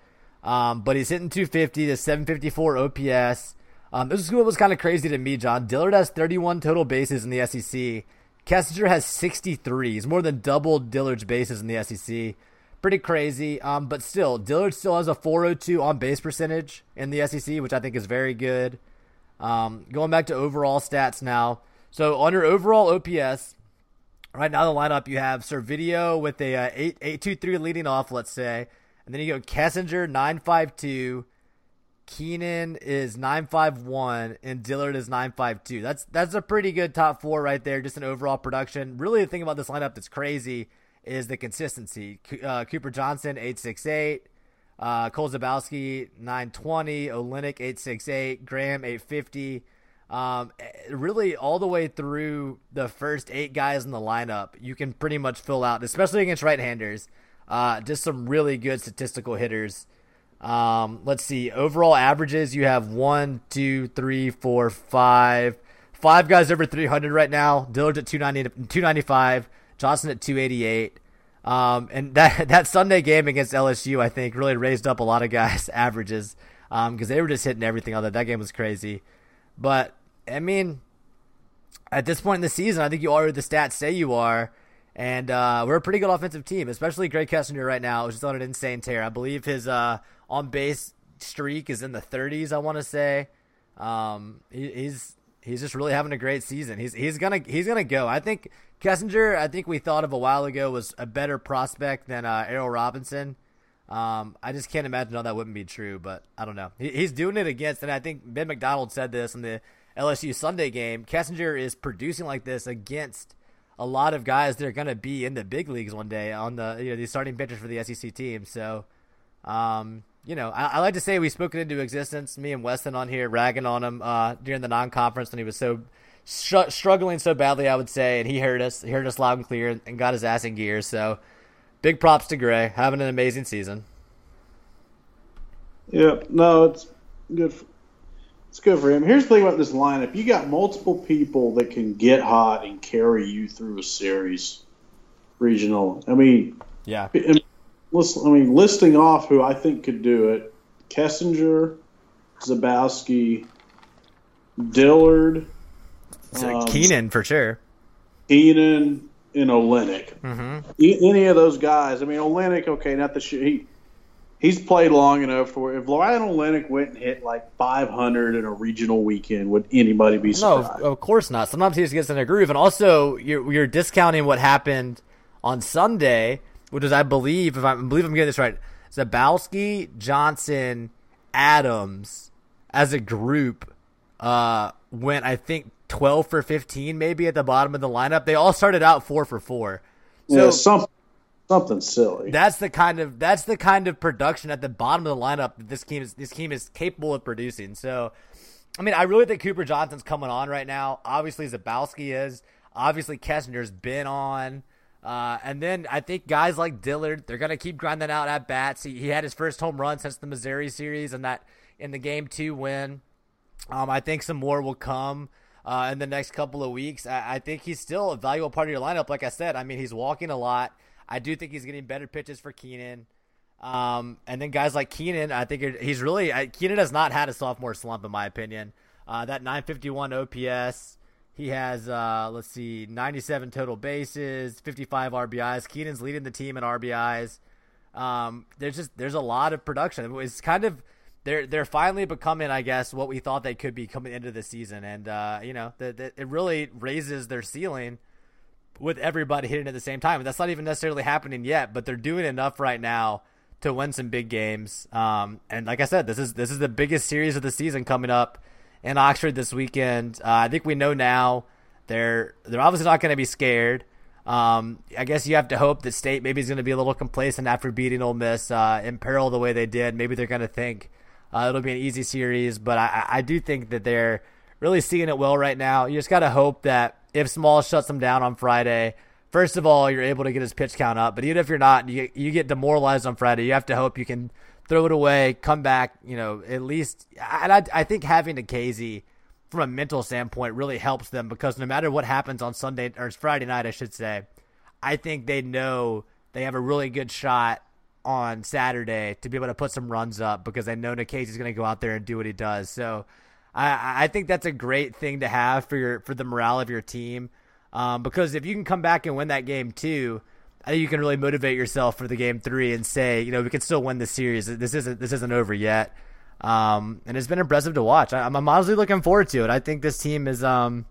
Um, but he's hitting 250 to 754 OPS. Um, this is what was kind of crazy to me, John. Dillard has 31 total bases in the SEC. Kessinger has 63. He's more than double Dillard's bases in the SEC. Pretty crazy. Um, but still, Dillard still has a 402 on base percentage in the SEC, which I think is very good. Um, going back to overall stats now. So on your overall OPS, Right now, the lineup you have Servideo with a uh, eight eight two three leading off, let's say, and then you go Kessinger nine five two, Keenan is nine five one, and Dillard is nine five two. That's that's a pretty good top four right there, just an overall production. Really, the thing about this lineup that's crazy is the consistency. Uh, Cooper Johnson eight six eight, uh, Cole Zabowski nine twenty, Olenek eight six eight, Graham eight fifty. Um, really, all the way through the first eight guys in the lineup, you can pretty much fill out, especially against right-handers. Uh, just some really good statistical hitters. Um, let's see. Overall averages, you have one, two, three, four, five. Five guys over 300 right now. Dillard's at 290, 295. Johnson at 288. Um, and that that Sunday game against LSU, I think, really raised up a lot of guys' averages because um, they were just hitting everything. Although that game was crazy, but I mean, at this point in the season, I think you are the stats say you are. And uh, we're a pretty good offensive team, especially Grae Kessinger right now, which is on an insane tear. I believe his uh, on base streak is in the 30s. I want to say um, he, he's he's just really having a great season. He's he's gonna he's gonna go. I think Kessinger. I think we thought of a while ago was a better prospect than uh, Errol Robinson. Um, I just can't imagine how that wouldn't be true, but I don't know. He, he's doing it against, and I think Ben McDonald said this in the LSU Sunday game. Kessinger is producing like this against a lot of guys that are going to be in the big leagues one day on the you know the starting pitchers for the SEC team. So um, you know, I, I, like to say we spoke it into existence. Me and Weston on here ragging on him uh, during the non-conference when he was so str- struggling so badly. I would say, and he heard us, he heard us loud and clear, and got his ass in gear. So, big props to Grae, having an amazing season. Yep. no, it's good. For, it's good for him. Here's the thing about this lineup: you got multiple people that can get hot and carry you through a series, regional. I mean, yeah list, I mean, listing off who I think could do it: Kessinger, Zabowski, Dillard, um, Keenan for sure. Keenan and Olenek. Mm-hmm. E- any of those guys. I mean, Olenek. Okay, not the he. He's played long enough for if Ryan Olenek went and hit like 500 in a regional weekend, would anybody be surprised? No, of course not. Sometimes he just gets in a groove, and also you're you're discounting what happened on Sunday which is I believe if I, I believe I'm getting this right, Zabowski, Johnson, Adams as a group uh, went I think 12 for 15 maybe at the bottom of the lineup. They all started out 4 for 4. So yeah, something something silly. That's the kind of that's the kind of production at the bottom of the lineup that this team is this team is capable of producing. So I mean, I really think Cooper Johnson's coming on right now. Obviously Zabowski is. Obviously Kessinger's been on. Uh, and then I think guys like Dillard, they're gonna keep grinding out at bats. He, he had his first home run since the Missouri series, and that in the game two win. Um, I think some more will come uh, in the next couple of weeks. I, I, think he's still a valuable part of your lineup. Like I said, I mean he's walking a lot. I do think he's getting better pitches for Keenan. Um, and then guys like Keenan, I think he's really Keenan has not had a sophomore slump in my opinion. Uh, that 951 OPS. He has, uh, let's see, 97 total bases, 55 RBIs. Keenan's leading the team in RBIs. Um, there's just there's a lot of production. It's kind of they're they're finally becoming, I guess, what we thought they could be coming into the season, and uh, you know, the, the, it really raises their ceiling with everybody hitting at the same time. That's not even necessarily happening yet, but they're doing enough right now to win some big games. Um, and like I said, this is this is the biggest series of the season coming up in Oxford this weekend. Uh, I think we know now they're they're obviously not going to be scared. Um, I guess you have to hope that State maybe is going to be a little complacent after beating Ole Miss uh, in peril the way they did. Maybe they're going to think uh, it'll be an easy series, but I, I do think that they're really seeing it well right now. You just got to hope that if Small shuts them down on Friday, first of all, you're able to get his pitch count up. But even if you're not, you you get demoralized on Friday. You have to hope you can throw it away, come back, you know, at least. And I, I think having KZ from a mental standpoint really helps them because no matter what happens on Sunday or Friday night, I should say, I think they know they have a really good shot on Saturday to be able to put some runs up because I know is going to go out there and do what he does. So I, I think that's a great thing to have for your for the morale of your team. Um, because if you can come back and win that game too, I think you can really motivate yourself for the game three and say, you know, we can still win the series. This isn't this isn't over yet. Um, and it's been impressive to watch. I, am honestly looking forward to it. I think this team is um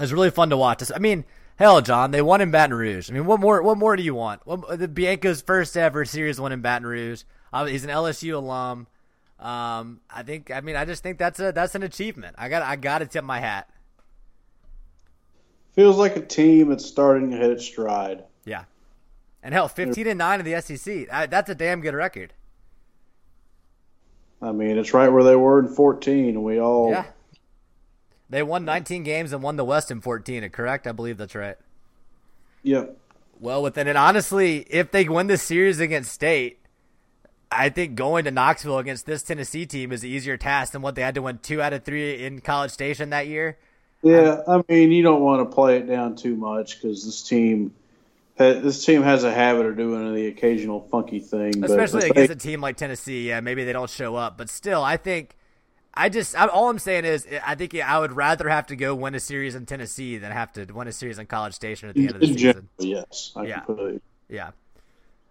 is really fun to watch. I mean, hell, John, they won in Baton Rouge. I mean, what more? What more do you want? What, the Bianco's first ever series win in Baton Rouge. Uh, he's an LSU alum. Um, I think. I mean, I just think that's a that's an achievement. I got I got to tip my hat. Feels like a team that's starting to hit its stride. Yeah, and hell, fifteen and nine in the SEC. That's a damn good record. I mean, it's right where they were in fourteen, we all yeah. They won 19 games and won the West in 14. Correct? I believe that's right. Yeah. Well, within it, honestly, if they win this series against State, I think going to Knoxville against this Tennessee team is an easier task than what they had to win two out of three in College Station that year. Yeah, I mean, you don't want to play it down too much because this team, this team has a habit of doing the occasional funky thing, especially against they, a team like Tennessee. Yeah, maybe they don't show up, but still, I think I just I, all I'm saying is I think I would rather have to go win a series in Tennessee than have to win a series in College Station at the end of the season. yes, I yeah, yeah.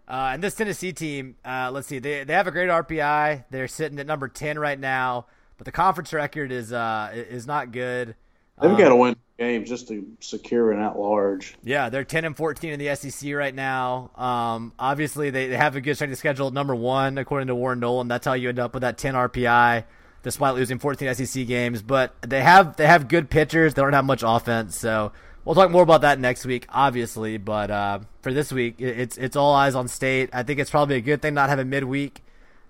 Uh, and this Tennessee team, uh, let's see, they they have a great RPI. They're sitting at number ten right now, but the conference record is uh is not good. They've um, got to win games just to secure an at large. Yeah, they're ten and fourteen in the SEC right now. Um, obviously they, they have a good strength of schedule at number one according to Warren Nolan. That's how you end up with that ten RPI despite losing 14 SEC games. But they have they have good pitchers. They don't have much offense, so we'll talk more about that next week, obviously. But uh, for this week, it's it's all eyes on State. I think it's probably a good thing not having midweek.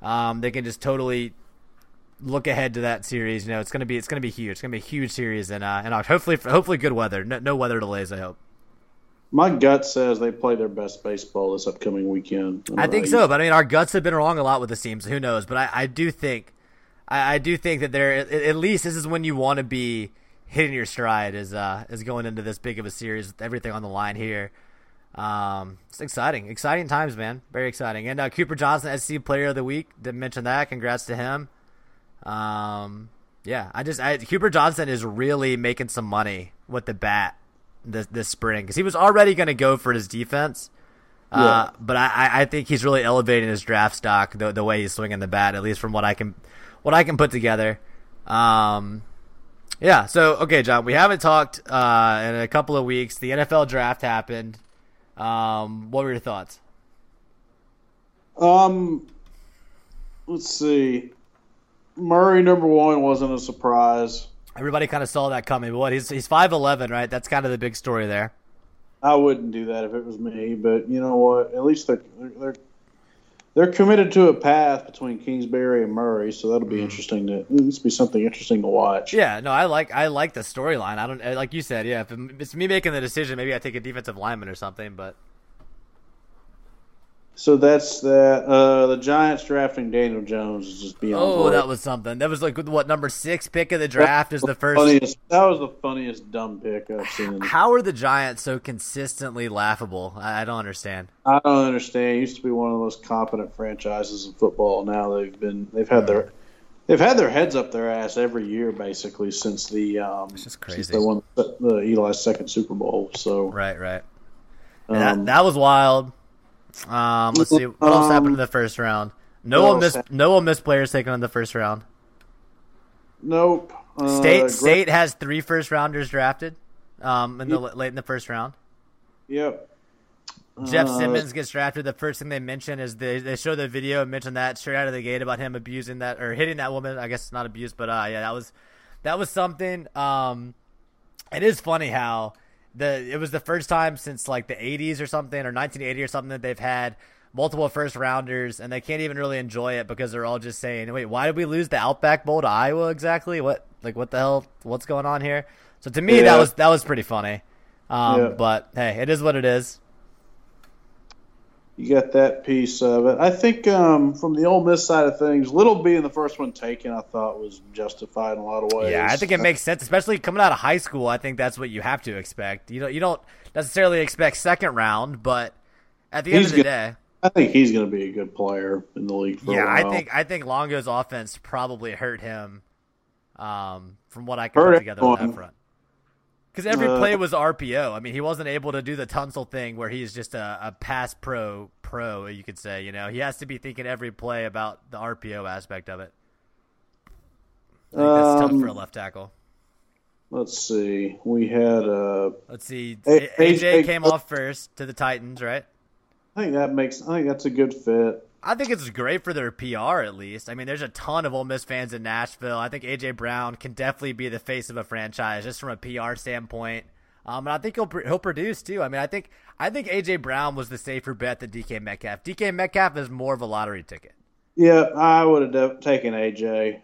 Um, they can just totally look ahead to that series. You know, it's gonna be it's gonna be huge. It's gonna be a huge series, and uh, and hopefully hopefully good weather. No, no weather delays. I hope. My gut says they play their best baseball this upcoming weekend. I think so, but I mean, our guts have been wrong a lot with the teams. So who knows? But I, I do think I, I do think that there at least this is when you want to be hitting your stride is uh is going into this big of a series with everything on the line here. Um, it's exciting, exciting times, man. Very exciting. And uh, Cooper Johnson, SC Player of the Week. Didn't mention that. Congrats to him. Um, yeah, I just I, Cooper Johnson is really making some money with the bat this this spring because he was already going to go for his defense. Uh, but I, I think he's really elevating his draft stock the, the way he's swinging the bat, at least from what I can what I can put together. Um, yeah. So okay, John, we haven't talked uh, in a couple of weeks. The NFL draft happened. Um, what were your thoughts? Um, let's see. Murray number one wasn't a surprise. Everybody kind of saw that coming. But what he's he's five eleven, right? That's kind of the big story there. I wouldn't do that if it was me, but you know what? At least they're they're they're committed to a path between Kingsbury and Murray, so that'll be mm. interesting to this be something interesting to watch. Yeah, no, I like I like the storyline. I don't like you said, yeah. If it's me making the decision, maybe I take a defensive lineman or something, but so that's that. Uh, the Giants drafting Daniel Jones is just beyond. Oh, that was something. That was like what number six pick of the draft is the, the first. Funniest, that was the funniest dumb pick I've seen. How are the Giants so consistently laughable? I, I don't understand. I don't understand. It used to be one of the most competent franchises in football. Now they've been they've had their they've had their heads up their ass every year basically since the um it's just crazy. Since they won the, the Eli's second Super Bowl. So right, right. Um, that that was wild. Um, let's see what else happened in the first round. No one missed. No one missed players taken in the first round. Nope. Uh, State State has three first rounders drafted. Um, in the yep. late in the first round. Yep. Jeff uh, Simmons gets drafted. The first thing they mention is they they show the video and mention that straight out of the gate about him abusing that or hitting that woman. I guess not abuse, but uh, yeah, that was that was something. Um, it is funny how the it was the first time since like the 80s or something or 1980 or something that they've had multiple first rounders and they can't even really enjoy it because they're all just saying, "Wait, why did we lose the Outback Bowl to Iowa exactly? What like what the hell? What's going on here?" So to me, yeah. that was that was pretty funny. Um, yeah. But hey, it is what it is you got that piece of it. I think um, from the Ole Miss side of things, Little being the first one taken, I thought was justified in a lot of ways. Yeah, I think it makes sense, especially coming out of high school. I think that's what you have to expect. You know, you don't necessarily expect second round, but at the he's end of the gonna, day, I think he's going to be a good player in the league. yeah, I think I think Longo's offense probably hurt him. Um, from what I can hurt put together on that front. Because every uh, play was RPO. I mean, he wasn't able to do the Tunsil thing where he's just a, a pass pro pro. You could say, you know, he has to be thinking every play about the RPO aspect of it. I think that's um, tough for a um, left tackle. Let's see. We had uh Let's see. A- AJ, AJ came off first to the Titans, right? I think that makes. I think that's a good fit. I think it's great for their PR at least. I mean, there's a ton of Ole Miss fans in Nashville. I think AJ Brown can definitely be the face of a franchise just from a PR standpoint. Um, and I think he'll he'll produce too. I mean, I think I think AJ Brown was the safer bet than DK Metcalf. DK Metcalf is more of a lottery ticket. Yeah, I would have taken AJ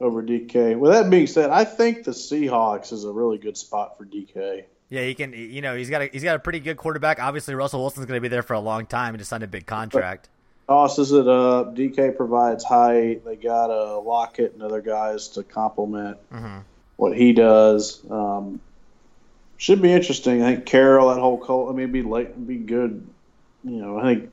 over DK. With that being said, I think the Seahawks is a really good spot for DK. Yeah, he can. You know, he's got a he's got a pretty good quarterback. Obviously, Russell Wilson's going to be there for a long time and just signed a big contract. Tosses it up. DK provides height. They got a Lockett and other guys to complement mm-hmm. what he does. Um, should be interesting. I think Carroll, that whole cult. I mean, be late, be good. You know, I think,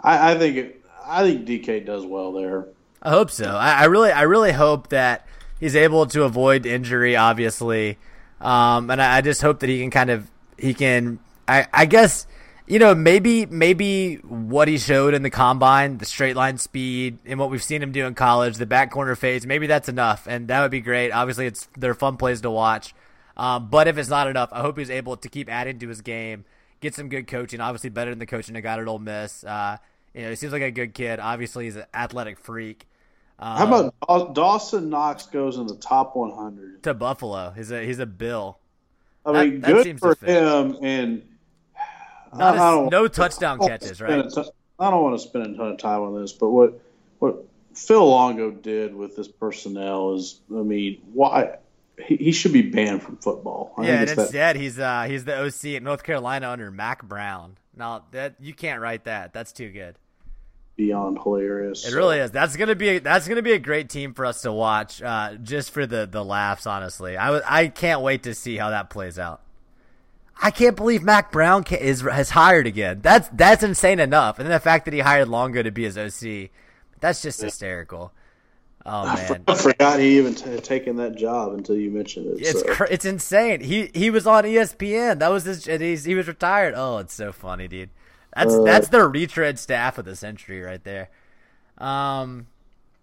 I, I think, it, I think DK does well there. I hope so. I, I really, I really hope that he's able to avoid injury. Obviously, um, and I, I just hope that he can kind of, he can. I, I guess you know, maybe maybe what he showed in the combine, the straight line speed, and what we've seen him do in college, the back corner phase, maybe that's enough, and that would be great. Obviously, it's they're fun plays to watch. Um, but if it's not enough, I hope he's able to keep adding to his game, get some good coaching. Obviously, better than the coaching I got at Ole Miss. Uh, you know, he seems like a good kid. Obviously, he's an athletic freak. Um, How about Dawson Knox goes in the top 100 to Buffalo? He's a he's a Bill. I mean, that, good that for him. And I, I no touchdown catches, right? T- I don't want to spend a ton of time on this, but what what Phil Longo did with this personnel is, I mean, why he, he should be banned from football. I yeah, and instead that, he's uh, he's the OC at North Carolina under Mack Brown. Now that you can't write that. That's too good. Beyond hilarious. It really is. That's gonna be a, that's gonna be a great team for us to watch, uh, just for the the laughs. Honestly, I was I can't wait to see how that plays out. I can't believe Mack Brown is has hired again. That's that's insane enough, and then the fact that he hired Longo to be his OC, that's just yeah. hysterical. Oh man, I forgot he even t- taken that job until you mentioned it. It's so. cr- it's insane. He he was on ESPN. That was his. he was retired. Oh, it's so funny, dude. That's uh, that's the retread staff of the century right there. Um,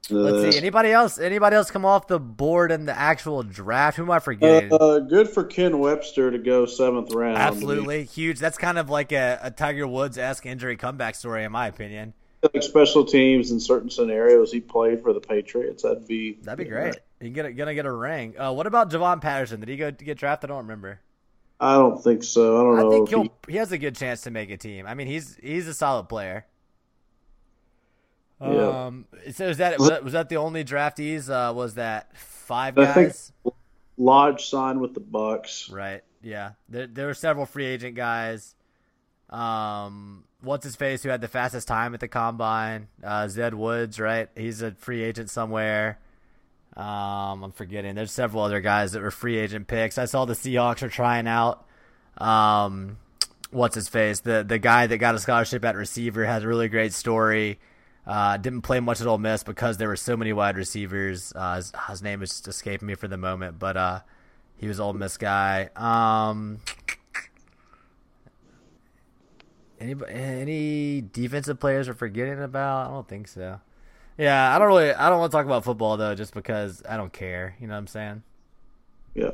let's see. Anybody else? Anybody else come off the board in the actual draft? Who am I forgetting? Uh, good for Ken Webster to go seventh round. Absolutely huge. That's kind of like a, a Tiger Woods esque injury comeback story, in my opinion like special teams in certain scenarios. He played for the Patriots. That'd be that'd be great. He get a, gonna get a ring. Uh, what about Javon Patterson? Did he go to get drafted? I don't remember. I don't think so. I don't know. I think he'll, he... he has a good chance to make a team. I mean, he's he's a solid player. Yeah. Um. So is was that, was that the only draftees? Uh, was that five guys? Lodge signed with the Bucks. Right. Yeah. There there were several free agent guys. Um, what's his face who had the fastest time at the combine? Uh, Zed Woods, right? He's a free agent somewhere. Um, I'm forgetting. There's several other guys that were free agent picks. I saw the Seahawks are trying out. Um, what's his face? The the guy that got a scholarship at receiver has a really great story. Uh, didn't play much at Ole Miss because there were so many wide receivers. Uh, his, his, name is just escaping me for the moment, but uh, he was Ole Miss guy. Um, any any defensive players are forgetting about? I don't think so. Yeah, I don't really. I don't want to talk about football though, just because I don't care. You know what I'm saying? Yeah.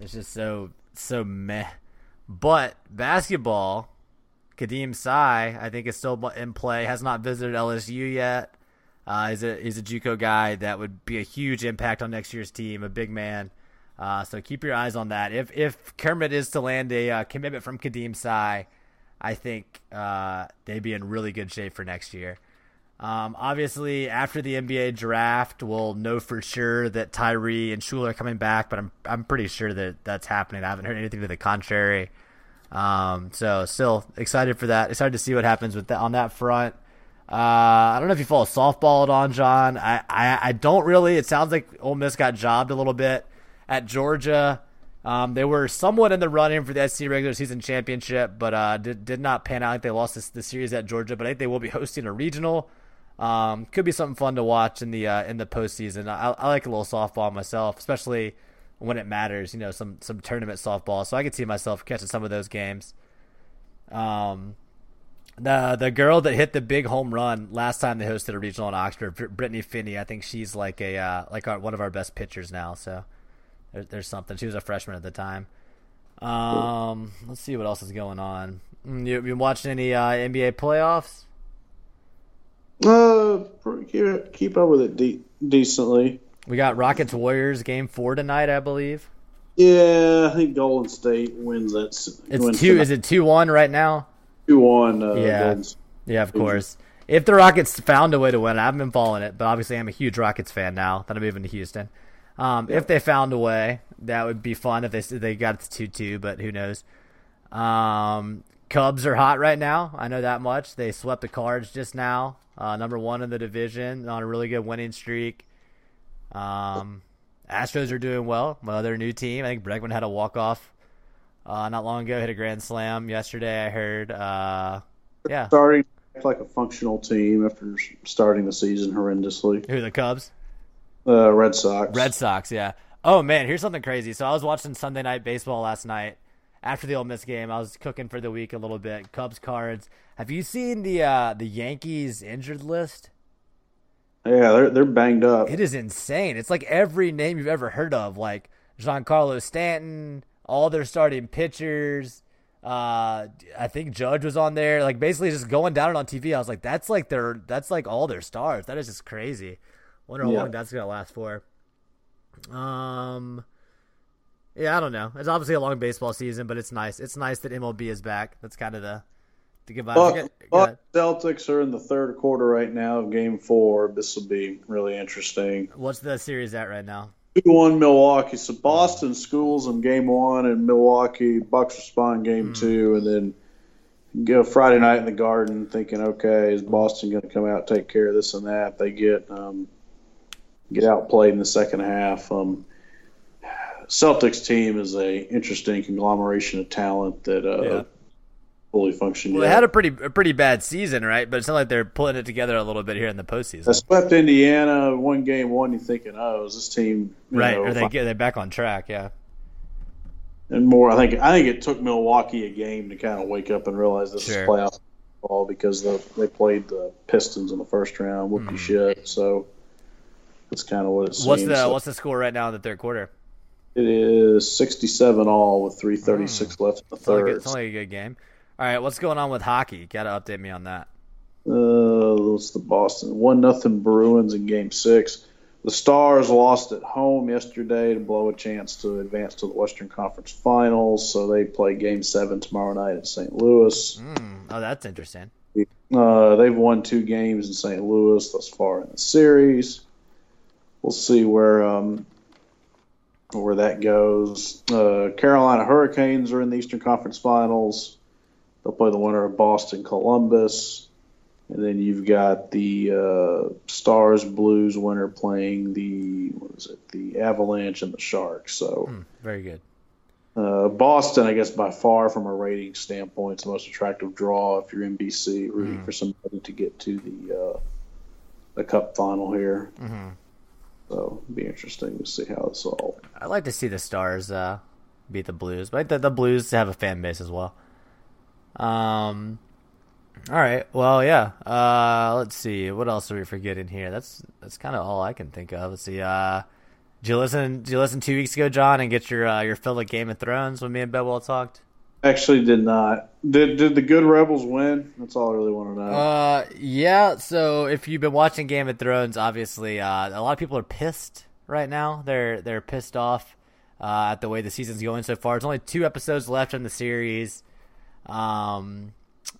It's just so so meh. But basketball, Khadim Sy, I think is still in play. Has not visited LSU yet. Uh, he's a he's a JUCO guy that would be a huge impact on next year's team. A big man. Uh, so keep your eyes on that. If if Kermit is to land a uh, commitment from Khadim Sy, I think uh, they'd be in really good shape for next year. Um, obviously, after the NBA draft, we'll know for sure that Tyree and Shuler are coming back, but I'm I'm pretty sure that that's happening. I haven't heard anything to the contrary. Um, so still excited for that. Excited to see what happens with that on that front. Uh, I don't know if you follow softball at on John. I, I I don't really. It sounds like Ole Miss got jobbed a little bit at Georgia. Um, they were somewhat in the running for the SEC regular season championship, but uh, did, did not pan out. they lost the series at Georgia, but I think they will be hosting a regional. Um, could be something fun to watch in the uh, in the postseason. I, I like a little softball myself, especially when it matters. You know, some some tournament softball. So I could see myself catching some of those games. Um, the the girl that hit the big home run last time they hosted a regional in Oxford, Brittany Finney. I think she's like a uh, like our, one of our best pitchers now. So there, there's something. She was a freshman at the time. Um, let's see what else is going on. Mm, you been watching any uh, NBA playoffs? Uh, keep, keep up with it de- decently. We got Rockets Warriors game four tonight, I believe. Yeah, I think Golden State wins that. It's wins two. Tonight. Is it two one right now? Two one. Uh, yeah, yeah, of course. If the Rockets found a way to win, I haven't been following it, but obviously I'm a huge Rockets fan now that I'm moving to Houston. Um, yeah. If they found a way, that would be fun if they they got it to two two, but who knows? Um, Cubs are hot right now. I know that much. They swept the Cards just now, uh, number one in the division on a really good winning streak. Um, Astros are doing well. My other new team, I think Bregman had a walk off uh, not long ago. Hit a grand slam yesterday. I heard. Uh, yeah, starting like a functional team after starting the season horrendously. Who the Cubs? The uh, Red Sox. Red Sox, yeah. Oh man, here's something crazy. So I was watching Sunday night baseball last night. After the Ole Miss game, I was cooking for the week a little bit. Cubs cards. Have you seen the uh, the Yankees injured list? Yeah, they're they're banged up. It is insane. It's like every name you've ever heard of, like Giancarlo Stanton, all their starting pitchers. Uh, I think Judge was on there. Like basically just going down it on TV. I was like, that's like their that's like all their stars. That is just crazy. Wonder how yeah. long that's gonna last for. Um, yeah, I don't know. It's obviously a long baseball season, but it's nice. It's nice that MLB is back. That's kind of the to give Buck, Buck Celtics are in the third quarter right now of Game Four. This will be really interesting. What's the series at right now? Two one Milwaukee. So Boston schools in Game One, and Milwaukee Bucks respond Game mm. Two, and then go Friday night in the Garden, thinking, okay, is Boston going to come out take care of this and that? They get um, get outplayed in the second half. Um, Celtics team is a interesting conglomeration of talent that uh, yeah fully function well, yet. They had a pretty a pretty bad season, right? But it's not like they're pulling it together a little bit here in the postseason. They swept Indiana one game one. You're thinking, oh, is this team right? Know, or they get they're back on track? Yeah. And more, I think I think it took Milwaukee a game to kind of wake up and realize this sure. is playoff ball because the, they played the Pistons in the first round. Whoopie mm. shit. So that's kind of what it seems. What's the so, What's the score right now in the third quarter? It is 67 all with 336 mm. left in the third. It's only a good game. All right, what's going on with hockey? Got to update me on that. Uh, it's the Boston one nothing Bruins in Game Six. The Stars lost at home yesterday to blow a chance to advance to the Western Conference Finals. So they play Game Seven tomorrow night at St. Louis. Mm, oh, that's interesting. Uh, they've won two games in St. Louis thus far in the series. We'll see where um, where that goes. Uh, Carolina Hurricanes are in the Eastern Conference Finals. They'll play the winner of Boston Columbus. And then you've got the uh, Stars Blues winner playing the what is it? The Avalanche and the Sharks. So mm, very good. Uh, Boston, I guess, by far from a rating standpoint, is the most attractive draw if you're NBC rooting mm. for somebody to get to the uh, the Cup final here. Mm-hmm. So it'll be interesting to see how this all. I'd like to see the Stars uh, beat the Blues, but the, the Blues have a fan base as well. Um. All right. Well, yeah. Uh, let's see. What else are we forgetting here? That's that's kind of all I can think of. Let's see. Uh, did you listen? Did you listen two weeks ago, John, and get your uh, your fill of Game of Thrones when me and Bedwell talked? Actually, did not. Did did the good rebels win? That's all I really want to know. Uh, yeah. So if you've been watching Game of Thrones, obviously, uh, a lot of people are pissed right now. They're they're pissed off uh, at the way the season's going so far. There's only two episodes left in the series. Um,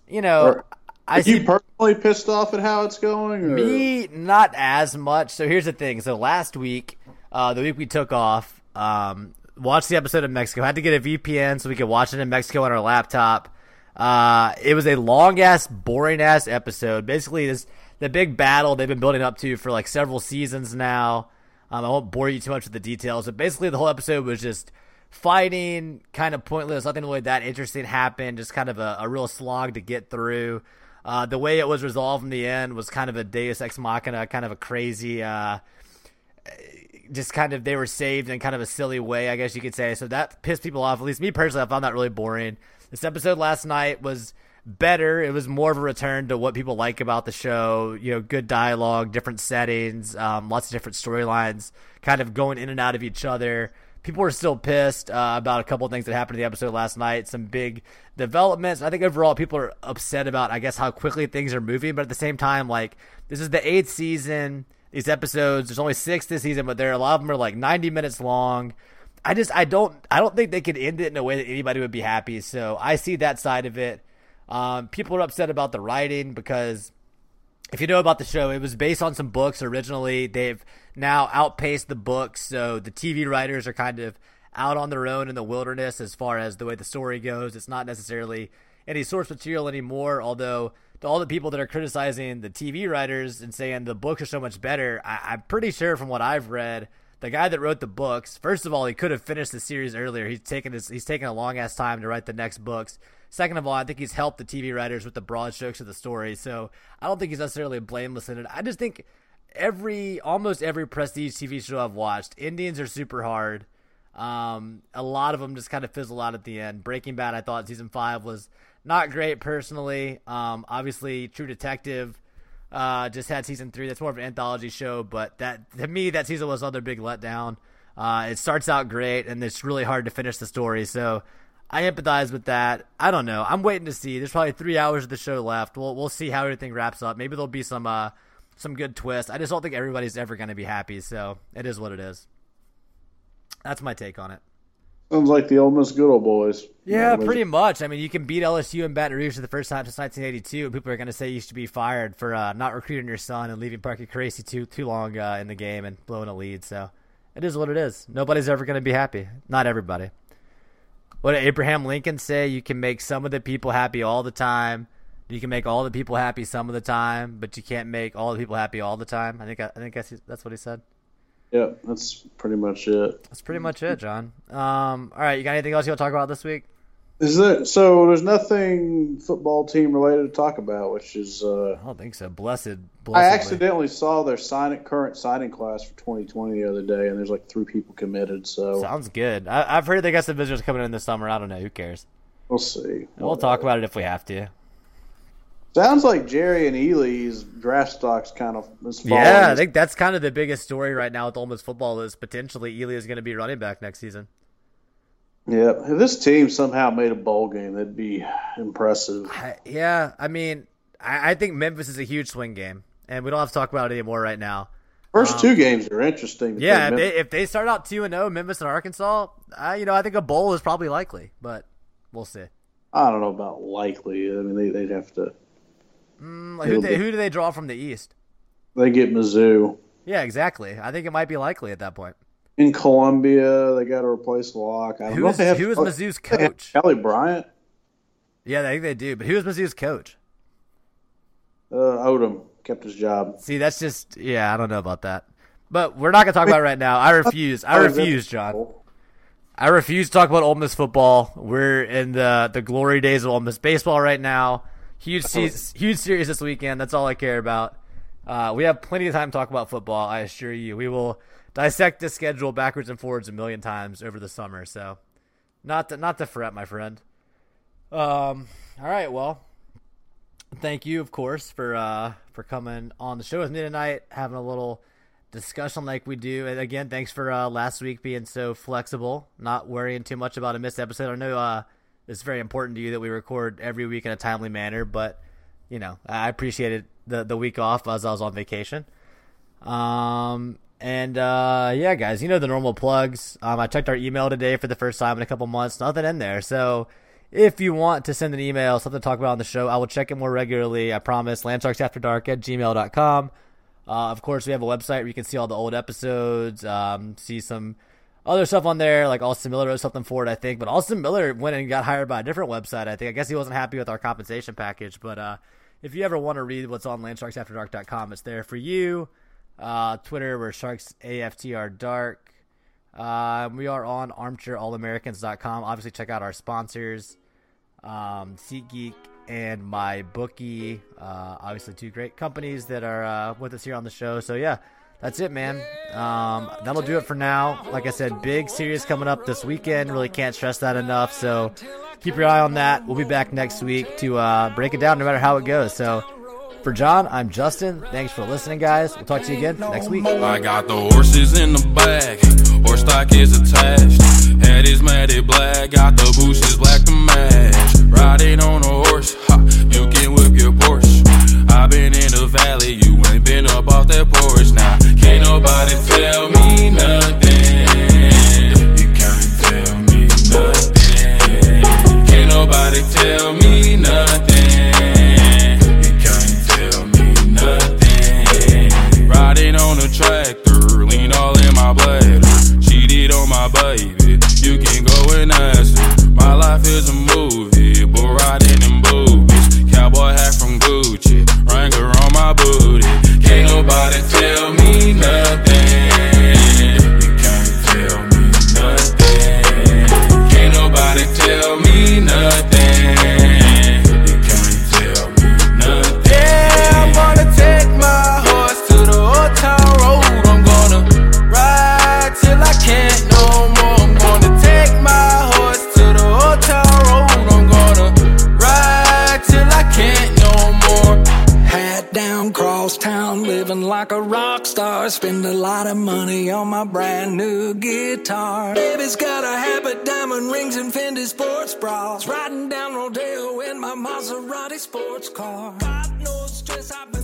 you know, are, I see, you personally pissed off at how it's going. Or? Me, not as much. So here's the thing. So last week, uh, the week we took off, um, watched the episode of Mexico. Had to get a VPN so we could watch it in Mexico on our laptop. Uh, it was a long ass, boring ass episode. Basically, this the big battle they've been building up to for like several seasons now. Um, I won't bore you too much with the details, but basically the whole episode was just fighting, kind of pointless. Nothing really that interesting happened. Just kind of a, a real slog to get through. Uh, the way it was resolved in the end was kind of a Deus Ex Machina, kind of a crazy. Uh, just kind of they were saved in kind of a silly way, I guess you could say. So that pissed people off. At least me personally, I found that really boring. This episode last night was better. It was more of a return to what people like about the show. You know, good dialogue, different settings, um, lots of different storylines, kind of going in and out of each other people were still pissed uh, about a couple of things that happened in the episode last night. Some big developments. I think overall people are upset about, I guess, how quickly things are moving. But at the same time, like this is the eighth season. These episodes, there's only six this season, but there a lot of them are like 90 minutes long. I just I don't I don't think they could end it in a way that anybody would be happy. So I see that side of it. Um, people are upset about the writing because if you know about the show, it was based on some books originally. They've now outpaced the books, so the TV writers are kind of out on their own in the wilderness as far as the way the story goes. It's not necessarily any source material anymore, although to all the people that are criticizing the TV writers and saying the books are so much better, I, am pretty sure from what I've read, the guy that wrote the books, first of all, he could have finished the series earlier. He's taken his, he's taken a long ass time to write the next books. Second of all, I think he's helped the TV writers with the broad strokes of the story, so I don't think he's necessarily blameless in it. I just think every almost every prestige TV show I've watched, Indians are super hard. Um, a lot of them just kind of fizzle out at the end. Breaking Bad, I thought season five was not great personally. Um, obviously, True Detective uh, just had season three. That's more of an anthology show, but that to me that season was another big letdown. Uh, it starts out great, and it's really hard to finish the story. So I empathize with that. I don't know. I'm waiting to see. There's probably three hours of the show left. We'll we'll see how everything wraps up. Maybe there'll be some uh, some good twist. I just don't think everybody's ever going to be happy. So it is what it is. That's my take on it. Sounds like the Ole Miss good old boys. Yeah, pretty much. I mean, you can beat LSU and Baton Rouge for the first time since 1982, and people are going to say you should be fired for uh, not recruiting your son and leaving Parker Caracci too too long uh, in the game and blowing a lead. So it is what it is. Nobody's ever going to be happy. Not everybody. What did Abraham Lincoln say? You can make some of the people happy all the time. You can make all the people happy some of the time, but you can't make all the people happy all the time. I think I, I think that's, that's what he said. Yeah, that's pretty much it. That's pretty much it, John. Um, all right, you got anything else you want to talk about this week? Is that so? There's nothing football team related to talk about, which is. Uh, I don't think so. Blessed. I accidentally saw their signing current signing class for 2020 the other day, and there's like three people committed. So sounds good. I, have heard they got some visitors coming in this summer. I don't know. Who cares? We'll see. We'll talk about it if we have to. Sounds like Jerrion Ealy's draft stocks kind of Yeah, I think that's kind of the biggest story right now with Ole Miss football is potentially Ealy is going to be running back next season. Yeah, if this team somehow made a bowl game, that'd be impressive. I, yeah, I mean, I, I, think Memphis is a huge swing game, and we don't have to talk about it anymore right now. First um, two games are interesting. Yeah, if they, if they, start out two and zero, Memphis and Arkansas, I, you know, I think a bowl is probably likely, but we'll see. I don't know about likely. I mean, they, they'd have to Mm, who, they, who do they draw from the East? They get Mizzou. Yeah, exactly. I think it might be likely at that point. In Columbia, they got to replace Lock. I don't who know is, if they have, who is Mizzou's coach? Kelly Bryant. Yeah, I think they do. But who is Mizzou's coach? Uh, Odom kept his job. See, that's just yeah. I don't know about that. But we're not gonna talk about it right now. I refuse. I refuse, John. I refuse to talk about Ole Miss football. We're in the the glory days of Ole Miss baseball right now. Huge, huge series this weekend. That's all I care about. Uh, we have plenty of time to talk about football. I assure you, we will dissect the schedule backwards and forwards a million times over the summer. So, not to, not to fret, my friend. Um. All right. Well, thank you, of course, for uh for coming on the show with me tonight, having a little discussion like we do. And again, thanks for uh, last week being so flexible, not worrying too much about a missed episode. I know uh it's very important to you that we record every week in a timely manner. But you know, I appreciated the the week off as I was on vacation. Um, and uh, yeah, guys, you know the normal plugs. Um, I checked our email today for the first time in a couple months. Nothing in there. So if you want to send an email, something to talk about on the show, I will check it more regularly. I promise. Landsharksafterdark at gmail.com. Uh, of course, we have a website where you can see all the old episodes, um, see some other stuff on there, like Austin Miller wrote something for it, I think. But Austin Miller went and got hired by a different website, I think. I guess he wasn't happy with our compensation package. But uh, if you ever want to read what's on landsharksafterdark.com, it's there for you. Uh, Twitter, we're Sharks AFTR Dark. Uh, we are on armchairallamericans.com. Obviously, check out our sponsors, um, SeatGeek and MyBookie. Uh, obviously, two great companies that are uh, with us here on the show. So, yeah, that's it, man. Um, that'll do it for now. Like I said, big series coming up this weekend. Really can't stress that enough. So keep your eye on that. We'll be back next week to uh, break it down no matter how it goes. So for John, I'm Justin. Thanks for listening, guys. We'll talk to you again next week. I got the horses in the back. Horse stock is attached. Head is matted black. Got the bushes black to match. Riding on a horse. Ha. I've been in the valley, you ain't been up off that porch now. Nah, can't nobody tell me nothing. You can't tell me nothing. Can't nobody tell me nothing. You can't tell me nothing. Riding on a tractor, lean all in my bladder. Cheated on my baby, you can go and ask her. My life is a Yeah. Guitar. Baby's got a habit, diamond rings, and Fendi sports bras. Riding down Rodeo in my Maserati sports car. God knows stress I've